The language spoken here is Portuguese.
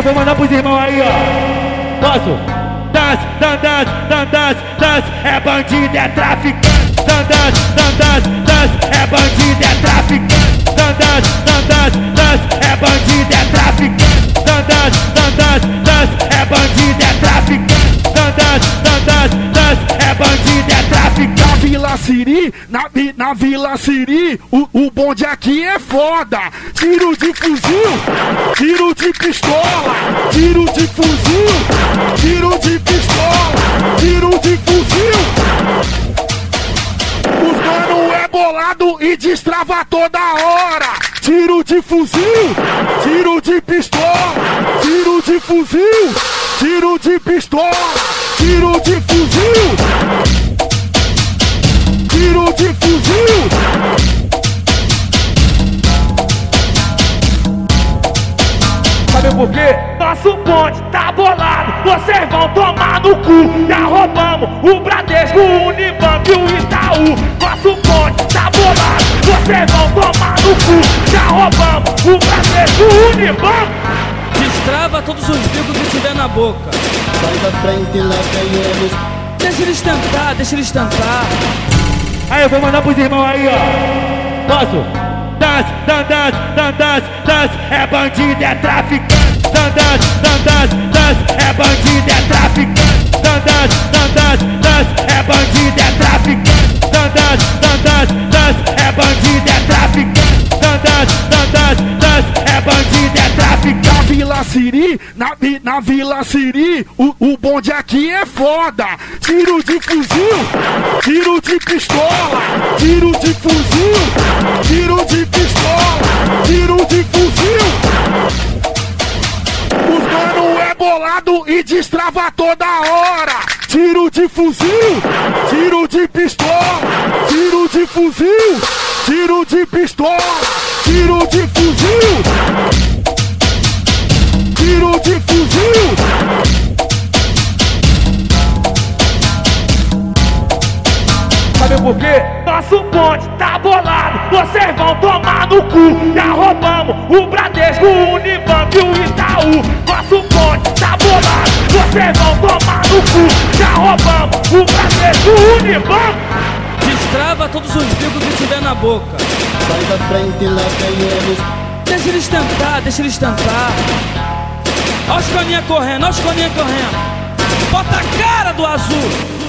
eu vou mandar pros irmãos aí, ó. Posso? Dance, dance, dance, dance, dance, é bandido, é traficante. Dance, dance, dance, é bandido, é traficante. Na Vila Siri, na, na Vila Siri, o, o bonde aqui é foda. Tiro de fuzil, tiro de pistola, tiro de fuzil, tiro de pistola, tiro de fuzil. Os mano é bolado e destrava toda hora. Tiro de fuzil, tiro de pistola, tiro de fuzil, tiro de pistola, tiro de fuzil. Sabe por quê? Nosso bonde tá bolado, vocês vão tomar no cu. Já roubamos o Bradesco, o Unibanco e o Itaú. Nosso bonde tá bolado, vocês vão tomar no cu. Já roubamos o Bradesco, o Unibanco. Destrava todos os bicos que tiver na boca. Sai da frente, leva eles. Deixa eles tentar, deixa eles tentar. Aí eu vou mandar pros irmãos aí, ó. Posso? Dance, dance, dance, dance, dance, é bandido, é traficante. Dance, dance, dance, é bandido, é traficante. Dance, dance, dance, é bandido, é traficante. Dance, dance, dance, é bandido, é traficante. Dance, dance, dance, é bandido, é traficante. Na Vila Siri, na, na Vila Siri, o, o bonde aqui é foda. Tiro de fuzil, tiro de pistola, tiro de fuzil, tiro e destrava toda hora. Tiro de fuzil, tiro de pistola, tiro de fuzil, tiro de pistola, tiro de fuzil. Tiro de fuzil! Sabe por quê? Nosso bonde tá bolado, vocês vão tomar no cu. Já roubamos o Bradesco, o Unibanco e o Itaú. Nosso bonde bolado, vocês vão tomar no cu. Já roubamos o Bradesco, o Unibanco. Destrava todos os bicos que tiver na boca. Sai da frente, leva eles. Deixa eles tentar, deixa eles tentar. Olha os caninha correndo, olha os caninha correndo. Bota a cara do azul.